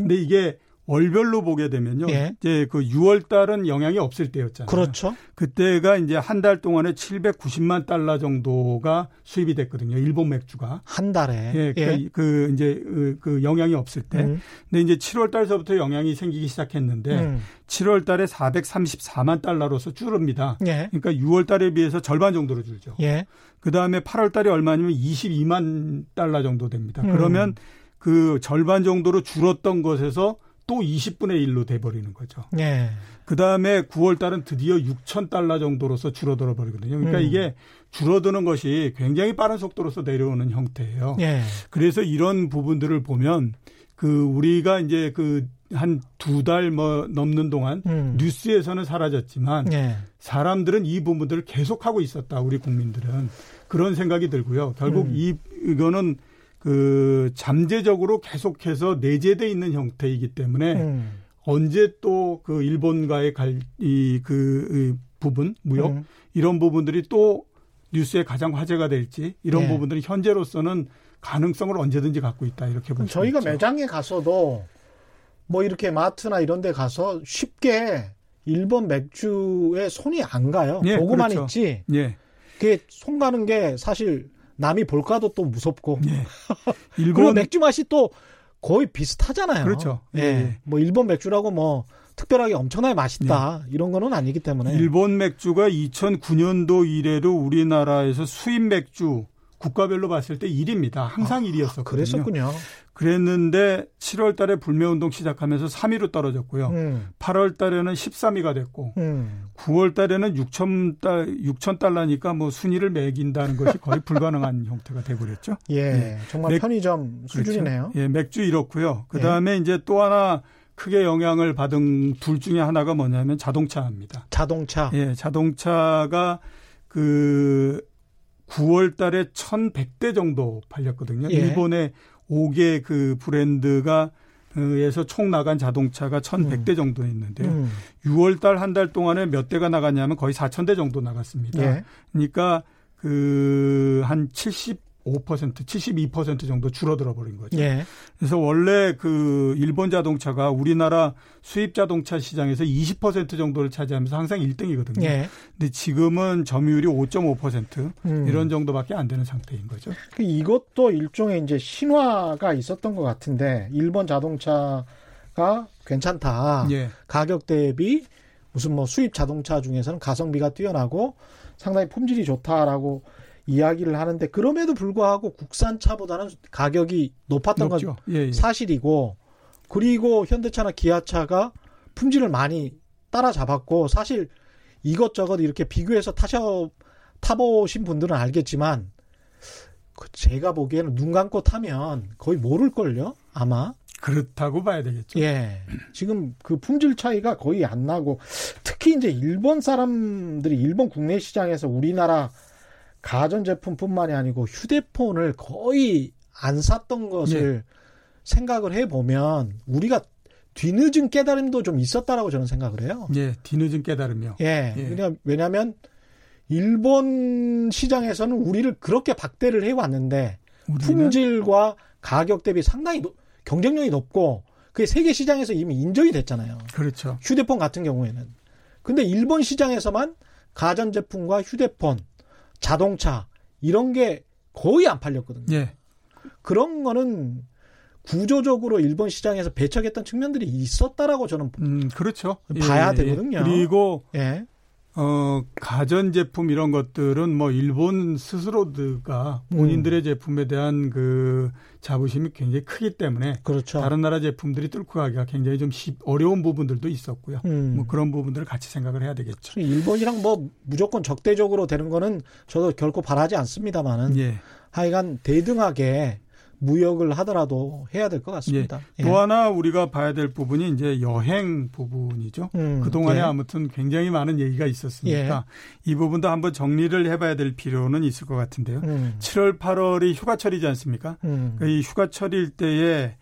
근데 이게 월별로 보게 되면요. 예. 이제 그 6월 달은 영향이 없을 때였잖아요. 그렇죠. 그때가 이제 한 달 동안에 790만 달러 정도가 수입이 됐거든요. 일본 맥주가. 한 달에. 예. 그, 예. 그 이제 그, 그 영향이 없을 때. 음. 근데 이제 7월 달서부터 영향이 생기기 시작했는데 음. 7월 달에 434만 달러로서 줄습니다. 예. 그러니까 6월 달에 비해서 절반 정도로 줄죠. 예. 그다음에 8월 달에 얼마냐면 22만 달러 정도 됩니다. 음. 그러면 그 절반 정도로 줄었던 것에서 또 20분의 1로 돼버리는 거죠. 네. 그 다음에 9월 달은 드디어 6천 달러 정도로서 줄어들어 버리거든요. 그러니까 음. 이게 줄어드는 것이 굉장히 빠른 속도로서 내려오는 형태예요. 네. 그래서 이런 부분들을 보면 그 우리가 이제 그 한 두 달 뭐 넘는 동안 음. 뉴스에서는 사라졌지만 네. 사람들은 이 부분들을 계속하고 있었다. 우리 국민들은 그런 생각이 들고요. 결국 음. 이 이거는 그 잠재적으로 계속해서 내재돼 있는 형태이기 때문에 음. 언제 또 그 일본과의 갈 이 그 부분 무역 음. 이런 부분들이 또 뉴스에 가장 화제가 될지 이런 네. 부분들이 현재로서는 가능성을 언제든지 갖고 있다 이렇게 보죠. 저희가 매장에 가서도 뭐 이렇게 마트나 이런 데 가서 쉽게 일본 맥주에 손이 안 가요. 예, 보고만 그렇죠. 있지. 예. 그게 손 가는 게 사실 남이 볼까도 또 무섭고. 예. 일본 맥주 맛이 또 거의 비슷하잖아요. 그렇죠. 예. 예. 뭐 일본 맥주라고 뭐 특별하게 엄청나게 맛있다 예. 이런 거는 아니기 때문에. 일본 맥주가 2009년도 이래로 우리나라에서 수입 맥주 국가별로 봤을 때 1위입니다. 항상 아, 1위였었거든요. 그랬었군요. 그랬는데 7월 달에 불매운동 시작하면서 3위로 떨어졌고요. 음. 8월 달에는 13위가 됐고 음. 9월 달에는 6천 달 6천 달러니까 뭐 순위를 매긴다는 것이 거의 불가능한 형태가 되버렸죠. 예, 예. 정말 맥, 편의점 수준이네요. 그렇죠. 예, 맥주 이렇고요. 그다음에 예. 이제 또 하나 크게 영향을 받은 둘 중에 하나가 뭐냐면 자동차입니다. 자동차. 예, 자동차가 그 9월 달에 1,100대 정도 팔렸거든요. 예. 일본의 5개 그 브랜드가 에서 총 나간 자동차가 1,100대 음. 정도 있는데요. 음. 6월 달 한 달 동안에 몇 대가 나갔냐면 거의 4,000대 정도 나갔습니다. 예. 그러니까 그 한 70, 5% 72% 정도 줄어들어 버린 거죠. 예. 그래서 원래 그 일본 자동차가 우리나라 수입 자동차 시장에서 20% 정도를 차지하면서 항상 1등이거든요. 예. 근데 지금은 점유율이 5.5% 음. 이런 정도밖에 안 되는 상태인 거죠. 그 이것도 일종의 이제 신화가 있었던 것 같은데 일본 자동차가 괜찮다. 예. 가격 대비 무슨 뭐 수입 자동차 중에서는 가성비가 뛰어나고 상당히 품질이 좋다라고 이야기를 하는데 그럼에도 불구하고 국산차보다는 가격이 높았던 높죠. 건 예, 예. 사실이고 그리고 현대차나 기아차가 품질을 많이 따라잡았고 사실 이것저것 이렇게 비교해서 타셔 타보신 분들은 알겠지만 그 제가 보기에는 눈 감고 타면 거의 모를 걸요 아마 그렇다고 봐야 되겠죠. 예. 지금 그 품질 차이가 거의 안 나고 특히 이제 일본 사람들이 일본 국내 시장에서 우리나라 가전제품뿐만이 아니고 휴대폰을 거의 안 샀던 것을 네. 생각을 해보면 우리가 뒤늦은 깨달음도 좀 있었다라고 저는 생각을 해요. 예, 뒤늦은 깨달음이요. 예. 예. 왜냐하면 일본 시장에서는 우리를 그렇게 박대를 해왔는데 품질과 가격 대비 상당히 노, 경쟁력이 높고 그게 세계 시장에서 이미 인정이 됐잖아요. 그렇죠. 휴대폰 같은 경우에는. 근데 일본 시장에서만 가전제품과 휴대폰 자동차 이런 게 거의 안 팔렸거든요. 예. 그런 거는 구조적으로 일본 시장에서 배척했던 측면들이 있었다라고 저는 음, 그렇죠. 봐야 예, 되거든요. 예. 그리고 예. 어, 가전제품 이런 것들은 뭐 일본 스스로드가 본인들의 음. 제품에 대한 그 자부심이 굉장히 크기 때문에 그렇죠. 다른 나라 제품들이 뚫고 가기가 굉장히 좀 쉽, 어려운 부분들도 있었고요. 음. 뭐 그런 부분들을 같이 생각을 해야 되겠죠. 일본이랑 뭐 무조건 적대적으로 되는 거는 저도 결코 바라지 않습니다만은 예. 하여간 대등하게 무역을 하더라도 해야 될 것 같습니다. 예. 또 하나 우리가 봐야 될 부분이 이제 여행 부분이죠. 음, 그 동안에 예. 아무튼 굉장히 많은 얘기가 있었으니까 예. 이 부분도 한번 정리를 해봐야 될 필요는 있을 것 같은데요. 음. 7월, 8월이 휴가철이지 않습니까? 음. 그러니까 이 휴가철일 때에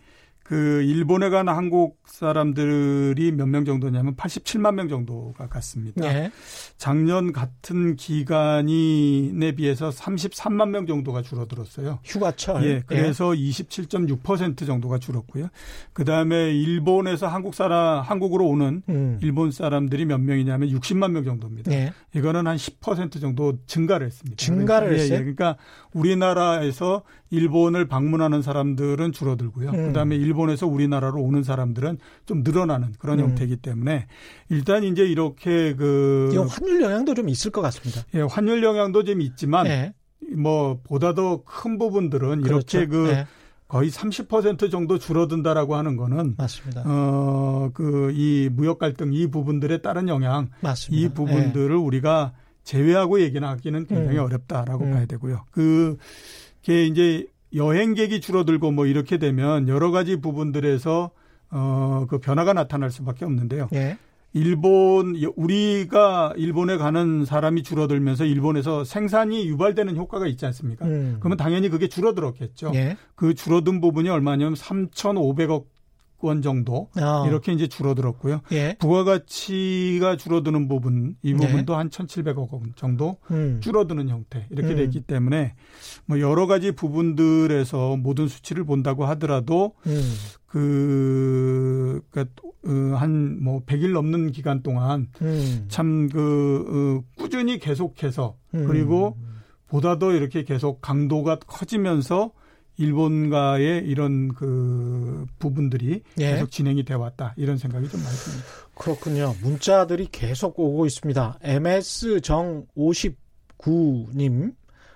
그 일본에 간 한국 사람들이 몇 명 정도냐면 87만 명 정도가 갔습니다. 예. 작년 같은 기간에 비해서 33만 명 정도가 줄어들었어요. 휴가철. 예. 그래서 예. 27.6% 정도가 줄었고요. 그다음에 일본에서 한국 사람 한국으로 오는 음. 일본 사람들이 몇 명이냐면 60만 명 정도입니다. 예. 이거는 한 10% 정도 증가를 했습니다. 증가를 그러니까, 했어요. 예, 그러니까 우리나라에서 일본을 방문하는 사람들은 줄어들고요. 음. 그다음에 일본에서 우리나라로 오는 사람들은 좀 늘어나는 그런 음. 형태이기 때문에 일단 이제 이렇게 그 환율 영향도 좀 있을 것 같습니다. 예, 환율 영향도 좀 있지만 네. 뭐 보다 더 큰 부분들은 그렇죠. 이렇게 그 네. 거의 30% 정도 줄어든다라고 하는 거는 맞습니다. 어, 그 이 무역 갈등 이 부분들에 따른 영향 맞습니다. 이 부분들을 네. 우리가 제외하고 얘기는 하기는 굉장히 음. 어렵다라고 음. 봐야 되고요. 그 게 이제 여행객이 줄어들고 뭐 이렇게 되면 여러 가지 부분들에서 어, 그 변화가 나타날 수밖에 없는데요. 예. 일본 우리가 일본에 가는 사람이 줄어들면서 일본에서 생산이 유발되는 효과가 있지 않습니까? 음. 그러면 당연히 그게 줄어들었겠죠. 예. 그 줄어든 부분이 얼마냐면 3,500억 원 정도 어. 이렇게 이제 줄어들었고요. 예. 부가가치가 줄어드는 부분 이 네. 부분도 네. 한 1,700억 원 정도 음. 줄어드는 형태 이렇게 음. 됐기 때문에 뭐 여러 가지 부분들에서 모든 수치를 본다고 하더라도 음. 그, 그러니까 어, 한뭐 100일 넘는 기간 동안 음. 참그 어, 꾸준히 계속해서 음. 그리고 보다 더 이렇게 계속 강도가 커지면서 일본과의 이런 그 부분들이 예. 계속 진행이 돼 왔다 이런 생각이 좀 많이 듭니다. 그렇군요. 문자들이 계속 오고 있습니다. MS 정 59님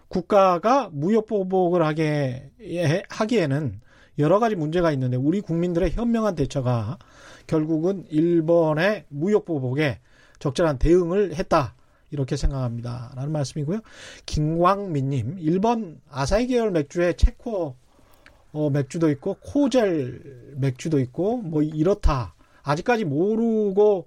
국가가 무역 보복을 하게 하기에는 여러 가지 문제가 있는데 우리 국민들의 현명한 대처가 결국은 일본의 무역 보복에 적절한 대응을 했다. 이렇게 생각합니다. 라는 말씀이고요. 김광민님, 일본 아사히 계열 맥주에 체코 어, 맥주도 있고, 코젤 맥주도 있고, 뭐 이렇다. 아직까지 모르고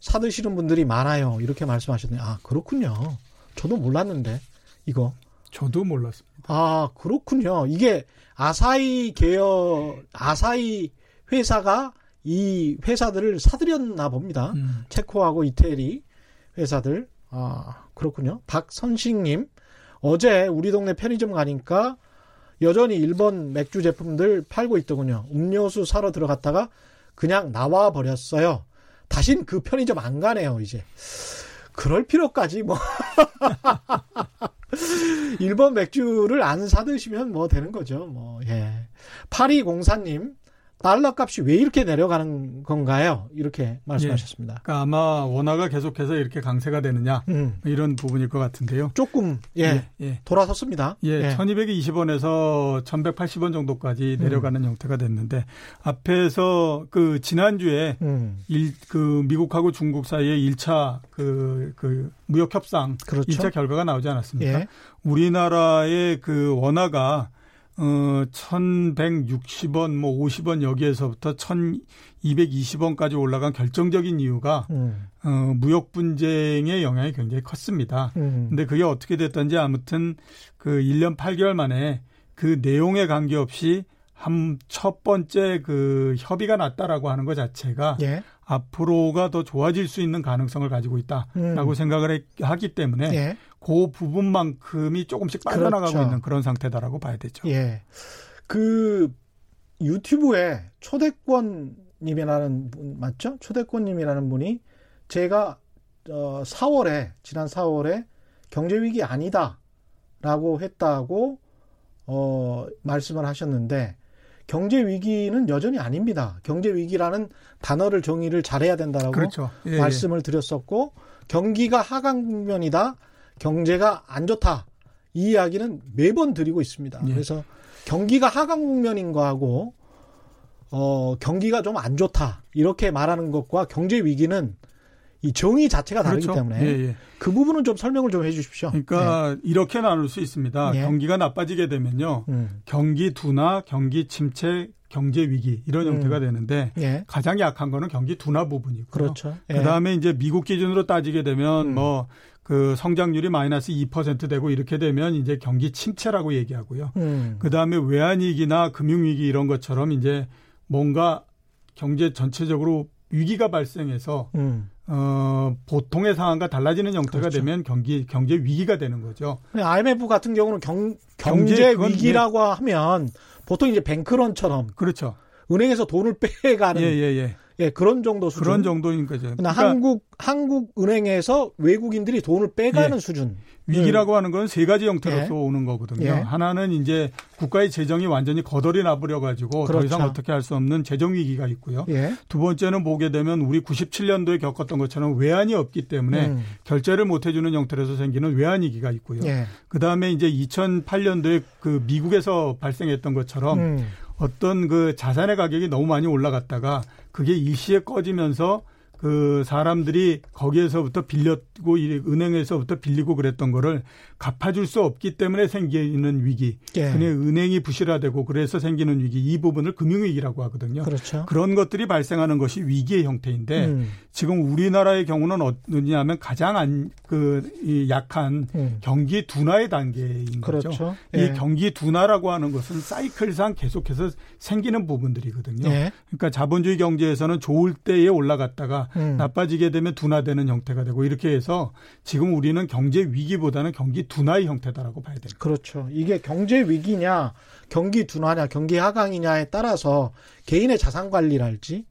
사드시는 분들이 많아요. 이렇게 말씀하셨네요. 아, 그렇군요. 저도 몰랐는데, 이거. 저도 몰랐습니다. 아, 그렇군요. 이게 아사히 계열, 아사히 회사가 이 회사들을 사들였나 봅니다. 음. 체코하고 이태리 회사들. 아, 그렇군요. 박선식님, 어제 우리 동네 편의점 가니까 여전히 일본 맥주 제품들 팔고 있더군요. 음료수 사러 들어갔다가 그냥 나와 버렸어요. 다신 그 편의점 안 가네요, 이제. 그럴 필요까지 뭐. 일본 맥주를 안 사드시면 뭐 되는 거죠. 뭐, 예. 8204님, 달러 값이 왜 이렇게 내려가는 건가요? 이렇게 말씀하셨습니다. 예. 그러니까 아마 원화가 계속해서 이렇게 강세가 되느냐 음. 이런 부분일 것 같은데요. 조금 예, 예, 예. 돌아섰습니다. 예, 예. 1220원에서 1180원 정도까지 음. 내려가는 음. 형태가 됐는데 앞에서 그 지난주에 음. 일, 그 미국하고 중국 사이에 1차 그, 그 무역 협상 그렇죠. 1차 결과가 나오지 않았습니까? 예. 우리나라의 그 원화가 어, 1160원, 뭐 50원 여기에서부터 1220원까지 올라간 결정적인 이유가, 음. 어, 무역 분쟁의 영향이 굉장히 컸습니다. 음. 근데 그게 어떻게 됐던지 아무튼 그 1년 8개월 만에 그 내용에 관계없이 한 첫 번째 그 협의가 났다라고 하는 것 자체가 예. 앞으로가 더 좋아질 수 있는 가능성을 가지고 있다라고 음. 생각을 하기 때문에 예. 그 부분만큼이 조금씩 빠져나가고 그렇죠. 있는 그런 상태다라고 봐야 되죠. 예. 그 유튜브에 초대권님이라는 분 맞죠? 초대권님이라는 분이 제가 어 4월에 지난 4월에 경제 위기 아니다라고 했다고 어 말씀을 하셨는데 경제 위기는 여전히 아닙니다. 경제 위기라는 단어를 정의를 잘해야 된다라고 그렇죠. 예, 예. 말씀을 드렸었고 경기가 하강 국면이다. 경제가 안 좋다. 이 이야기는 매번 드리고 있습니다. 예. 그래서 경기가 하강 국면인 거하고 어 경기가 좀 안 좋다. 이렇게 말하는 것과 경제 위기는 이 정의 자체가 다르기 그렇죠. 때문에 예, 예. 그 부분은 좀 설명을 좀 해주십시오. 그러니까 네. 이렇게 나눌 수 있습니다. 예. 경기가 나빠지게 되면요, 음. 경기 둔화, 경기 침체, 경제 위기 이런 음. 형태가 되는데 예. 가장 약한 거는 경기 둔화 부분이고요. 그렇죠. 예. 그다음에 이제 미국 기준으로 따지게 되면 음. 뭐 그 성장률이 마이너스 2% 되고 이렇게 되면 이제 경기 침체라고 얘기하고요. 음. 그 다음에 외환위기나 금융위기 이런 것처럼 이제 뭔가 경제 전체적으로 위기가 발생해서 음. 어, 보통의 상황과 달라지는 형태가 그렇죠. 되면 경기 경제 위기가 되는 거죠. IMF 같은 경우는 경, 경제, 경제 위기라고 예. 하면 보통 이제 뱅크런처럼 그렇죠. 은행에서 돈을 빼가는 예, 예, 예. 예, 그런 정도 수준. 그런 정도인 거죠. 그러니까 한국 한국 은행에서 외국인들이 돈을 빼가는 예. 수준. 위기라고 하는 건 세 가지 형태로서 예. 오는 거거든요. 예. 하나는 이제 국가의 재정이 완전히 거덜이 나버려 가지고 그렇죠. 더 이상 어떻게 할 수 없는 재정 위기가 있고요. 예. 두 번째는 보게 되면 우리 97년도에 겪었던 것처럼 외환이 없기 때문에 음. 결제를 못 해주는 형태로서 생기는 외환 위기가 있고요. 예. 그 다음에 이제 2008년도에 그 미국에서 발생했던 것처럼 음. 어떤 그 자산의 가격이 너무 많이 올라갔다가 그게 일시에 꺼지면서 그 사람들이 거기에서부터 빌렸고 은행에서부터 빌리고 그랬던 거를 갚아줄 수 없기 때문에 생기는 위기. 예. 그냥 은행이 부실화되고 그래서 생기는 위기 이 부분을 금융위기라고 하거든요. 그렇죠. 그런 것들이 발생하는 것이 위기의 형태인데 음. 지금 우리나라의 경우는 어느냐면 가장 안, 그, 이 약한 음. 경기 둔화의 단계인 그렇죠. 거죠. 예. 이 경기 둔화라고 하는 것은 사이클상 계속해서 생기는 부분들이거든요. 예. 그러니까 자본주의 경제에서는 좋을 때에 올라갔다가 음. 나빠지게 되면 둔화되는 형태가 되고 이렇게 해서 지금 우리는 경제 위기보다는 경기 둔화의 형태다라고 봐야 됩니다. 그렇죠. 이게 경제 위기냐, 경기 둔화냐, 경기 하강이냐에 따라서 개인의 자산 관리랄지,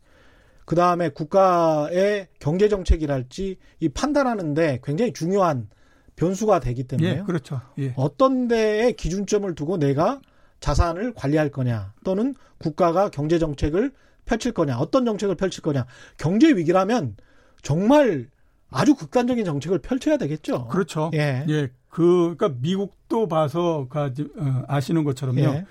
그 다음에 국가의 경제 정책이랄지 이 판단하는데 굉장히 중요한 변수가 되기 때문에 예, 그렇죠. 예. 어떤 데에 기준점을 두고 내가 자산을 관리할 거냐, 또는 국가가 경제 정책을 펼칠 거냐, 어떤 정책을 펼칠 거냐. 경제 위기라면 정말 아주 극단적인 정책을 펼쳐야 되겠죠. 그렇죠. 예. 예. 그, 그러니까 미국도 봐서 어, 아시는 것처럼요. 예.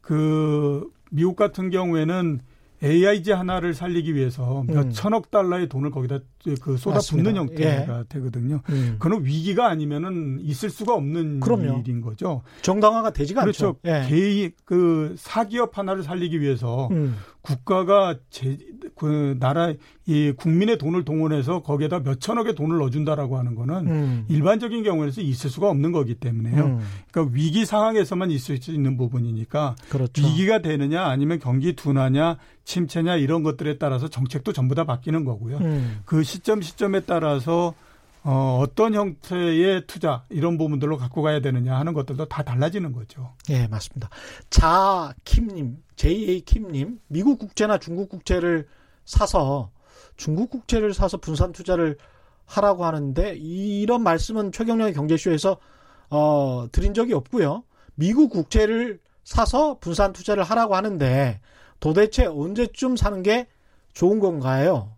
그 미국 같은 경우에는 AIG 하나를 살리기 위해서 몇 음. 천억 달러의 돈을 거기다 그 쏟아붓는 형태가 예. 되거든요. 음. 그는 위기가 아니면은 있을 수가 없는 그럼요. 일인 거죠. 정당화가 되지가 그렇죠. 않죠. 예. 개인 그 사기업 하나를 살리기 위해서 음. 국가가 제, 그 나라 이 국민의 돈을 동원해서 거기에다 몇 천억의 돈을 넣어준다라고 하는 거는 음. 일반적인 경우에서 있을 수가 없는 거기 때문에요. 음. 그러니까 위기 상황에서만 있을 수 있는 부분이니까 그렇죠. 위기가 되느냐 아니면 경기 둔화냐 침체냐 이런 것들에 따라서 정책도 전부 다 바뀌는 거고요. 음. 그시 점 시점에 따라서 어, 어떤 형태의 투자 이런 부분들로 갖고 가야 되느냐 하는 것들도 다 달라지는 거죠. 예, 맞습니다. 자 킴님, JA 킴님, 미국 국채나 중국 국채를 사서 중국 국채를 사서 분산 투자를 하라고 하는데 이런 말씀은 최경련의 경제쇼에서 어, 드린 적이 없고요. 미국 국채를 사서 분산 투자를 하라고 하는데 도대체 언제쯤 사는 게 좋은 건가요?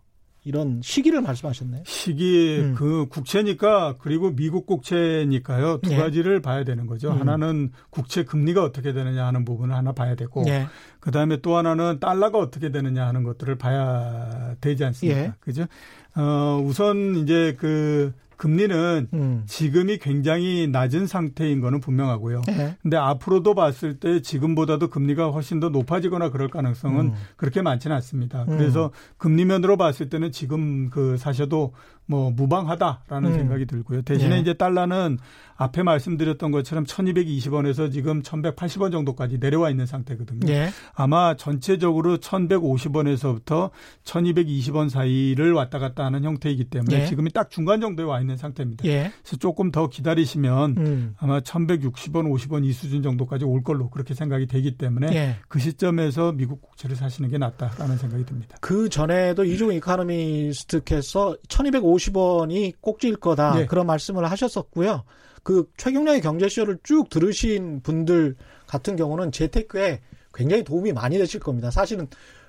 이런 시기를 말씀하셨네요. 시기 음. 그 국채니까 그리고 미국 국채니까요. 두 예. 가지를 봐야 되는 거죠. 음. 하나는 국채 금리가 어떻게 되느냐 하는 부분을 하나 봐야 되고 예. 그 다음에 또 하나는 달러가 어떻게 되느냐 하는 것들을 봐야 되지 않습니까? 예. 그죠? 어 우선 이제 그 금리는 음. 지금이 굉장히 낮은 상태인 거는 분명하고요. 네. 근데 앞으로도 봤을 때 지금보다도 금리가 훨씬 더 높아지거나 그럴 가능성은 음. 그렇게 많지는 않습니다. 음. 그래서 금리 면으로 봤을 때는 지금 그 사셔도 뭐 무방하다라는 음. 생각이 들고요. 대신에 네. 이제 달러는 앞에 말씀드렸던 것처럼 1220원에서 지금 1180원 정도까지 내려와 있는 상태거든요. 네. 아마 전체적으로 1150원에서부터 1220원 사이를 왔다 갔다 하는 형태이기 때문에 네. 지금이 딱 중간 정도에 와 있는 상태입니다. 예. 그래서 조금 더 기다리시면 음. 아마 1160원, 50원 이 수준 정도까지 올 걸로 그렇게 생각이 되기 때문에 예. 그 시점에서 미국 국채를 사시는 게 낫다라는 생각이 듭니다. 그 전에도 이종 이카노미스트께서 1250원이 꼭지일 거다 네. 그런 말씀을 하셨었고요. 그 최경량의 경제쇼를 쭉 들으신 분들 같은 경우는 재테크에 굉장히 도움이 많이 되실 겁니다. 사실은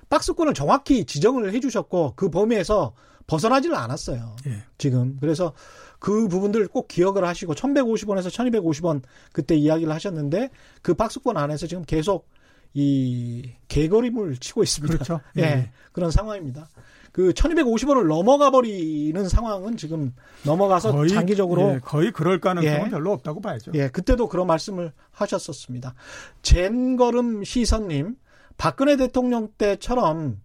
박스권을 정확히 지정을 해주셨고 그 범위에서 벗어나지는 않았어요. 예. 지금 그래서 그 부분들 꼭 기억을 하시고 1150원에서 1250원 그때 이야기를 하셨는데 그 박스권 안에서 지금 계속 이 개거림을 치고 있습니다. 그렇죠. 예. 예. 그런 상황입니다. 그 1250원을 넘어가 버리는 상황은 지금 넘어가서 거의, 장기적으로 예, 거의 그럴 가능성은 예, 별로 없다고 봐야죠. 예, 그때도 그런 말씀을 하셨었습니다. 젠걸음 시선님, 박근혜 대통령 때처럼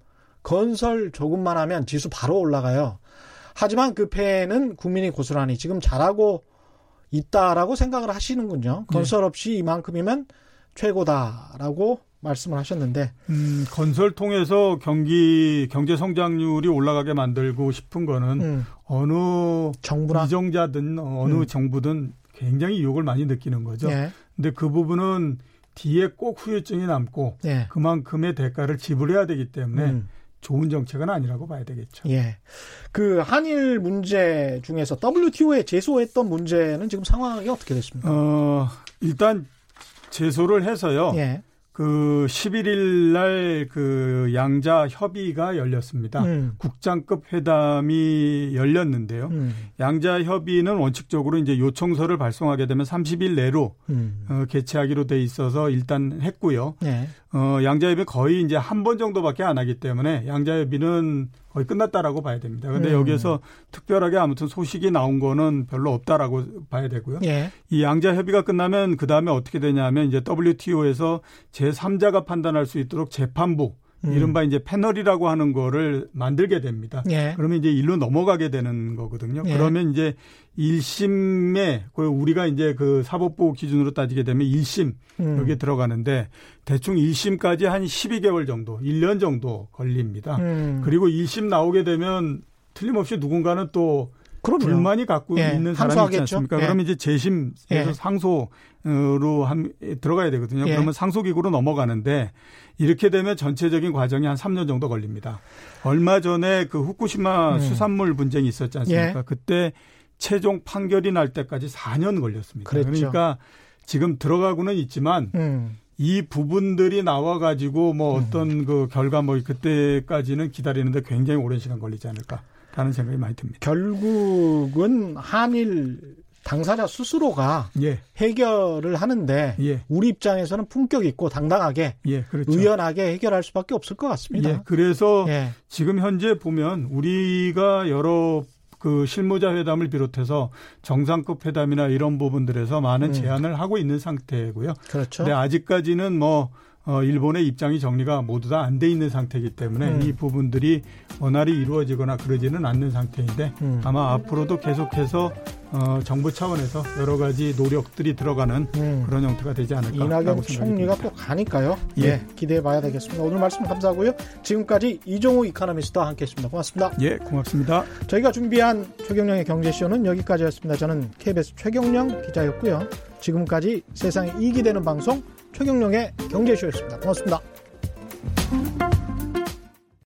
건설 조금만 하면 지수 바로 올라가요. 하지만 그 패는 국민이 고스란히 지금 잘하고 있다라고 생각을 하시는군요. 건설 없이 이만큼이면 최고다라고 말씀을 하셨는데 음, 건설 통해서 경기 경제 성장률이 올라가게 만들고 싶은 거는 음. 어느 정부나 이정자든 어느 음. 정부든 굉장히 유혹을 많이 느끼는 거죠. 예. 근데 그 부분은 뒤에 꼭 후유증이 남고 예. 그만큼의 대가를 지불해야 되기 때문에 음. 좋은 정책은 아니라고 봐야 되겠죠. 예. 그 한일 문제 중에서 WTO에 제소했던 문제는 지금 상황이 어떻게 됐습니까? 어, 일단 제소를 해서요. 예. 그 11일 날 그 양자 협의가 열렸습니다. 음. 국장급 회담이 열렸는데요. 음. 양자 협의는 원칙적으로 이제 요청서를 발송하게 되면 30일 내로 음. 어, 개최하기로 돼 있어서 일단 했고요. 네. 어, 양자 협의 거의 이제 한 번 정도밖에 안 하기 때문에 양자 협의는 거의 끝났다라고 봐야 됩니다. 근데 음. 여기에서 특별하게 아무튼 소식이 나온 거는 별로 없다라고 봐야 되고요. 예. 이 양자 협의가 끝나면 그 다음에 어떻게 되냐면 이제 WTO에서 제3자가 판단할 수 있도록 재판부 음. 이른바 이제 패널이라고 하는 거를 만들게 됩니다. 예. 그러면 이제 일로 넘어가게 되는 거거든요. 예. 그러면 이제 1심에 그 우리가 이제 그 사법부 기준으로 따지게 되면 1심 음. 여기에 들어가는데 대충 1심까지 한 12개월 정도, 1년 정도 걸립니다. 음. 그리고 1심 나오게 되면 틀림없이 누군가는 또 그럼요. 불만이 갖고 예, 있는 사람이 항소하겠죠? 있지 않습니까? 예. 그러면 이제 재심에서 예. 상소로 한, 들어가야 되거든요. 예. 그러면 상소기구로 넘어가는데 이렇게 되면 전체적인 과정이 한 3년 정도 걸립니다. 얼마 전에 그 후쿠시마 음. 수산물 분쟁이 있었지 않습니까? 예. 그때 최종 판결이 날 때까지 4년 걸렸습니다. 그랬죠. 그러니까 지금 들어가고는 있지만 음. 이 부분들이 나와가지고 뭐 음. 어떤 그 결과 뭐 그때까지는 기다리는데 굉장히 오랜 시간 걸리지 않을까. 라는 생각이 많이 듭니다. 결국은 한일 당사자 스스로가 예. 해결을 하는데 예. 우리 입장에서는 품격 있고 당당하게 예, 그렇죠. 의연하게 해결할 수밖에 없을 것 같습니다. 예, 그래서 예. 지금 현재 보면 우리가 여러 그 실무자 회담을 비롯해서 정상급 회담이나 이런 부분들에서 많은 음. 제안을 하고 있는 상태고요. 그렇죠. 근데 아직까지는 뭐 어, 일본의 입장이 정리가 모두 다 안 돼 있는 상태이기 때문에 음. 이 부분들이 원활히 이루어지거나 그러지는 않는 상태인데 음. 아마 앞으로도 계속해서 어, 정부 차원에서 여러 가지 노력들이 들어가는 음. 그런 형태가 되지 않을까. 이낙연 총리가 또 가니까요. 예. 예, 기대해 봐야 되겠습니다. 오늘 말씀 감사하고요. 지금까지 이종우 이카노미스트와 함께 했습니다. 고맙습니다. 예, 고맙습니다. 저희가 준비한 최경령의 경제쇼는 여기까지였습니다. 저는 KBS 최경령 기자였고요. 지금까지 세상에 이익이 되는 방송 최경령의 경제쇼였습니다. 고맙습니다.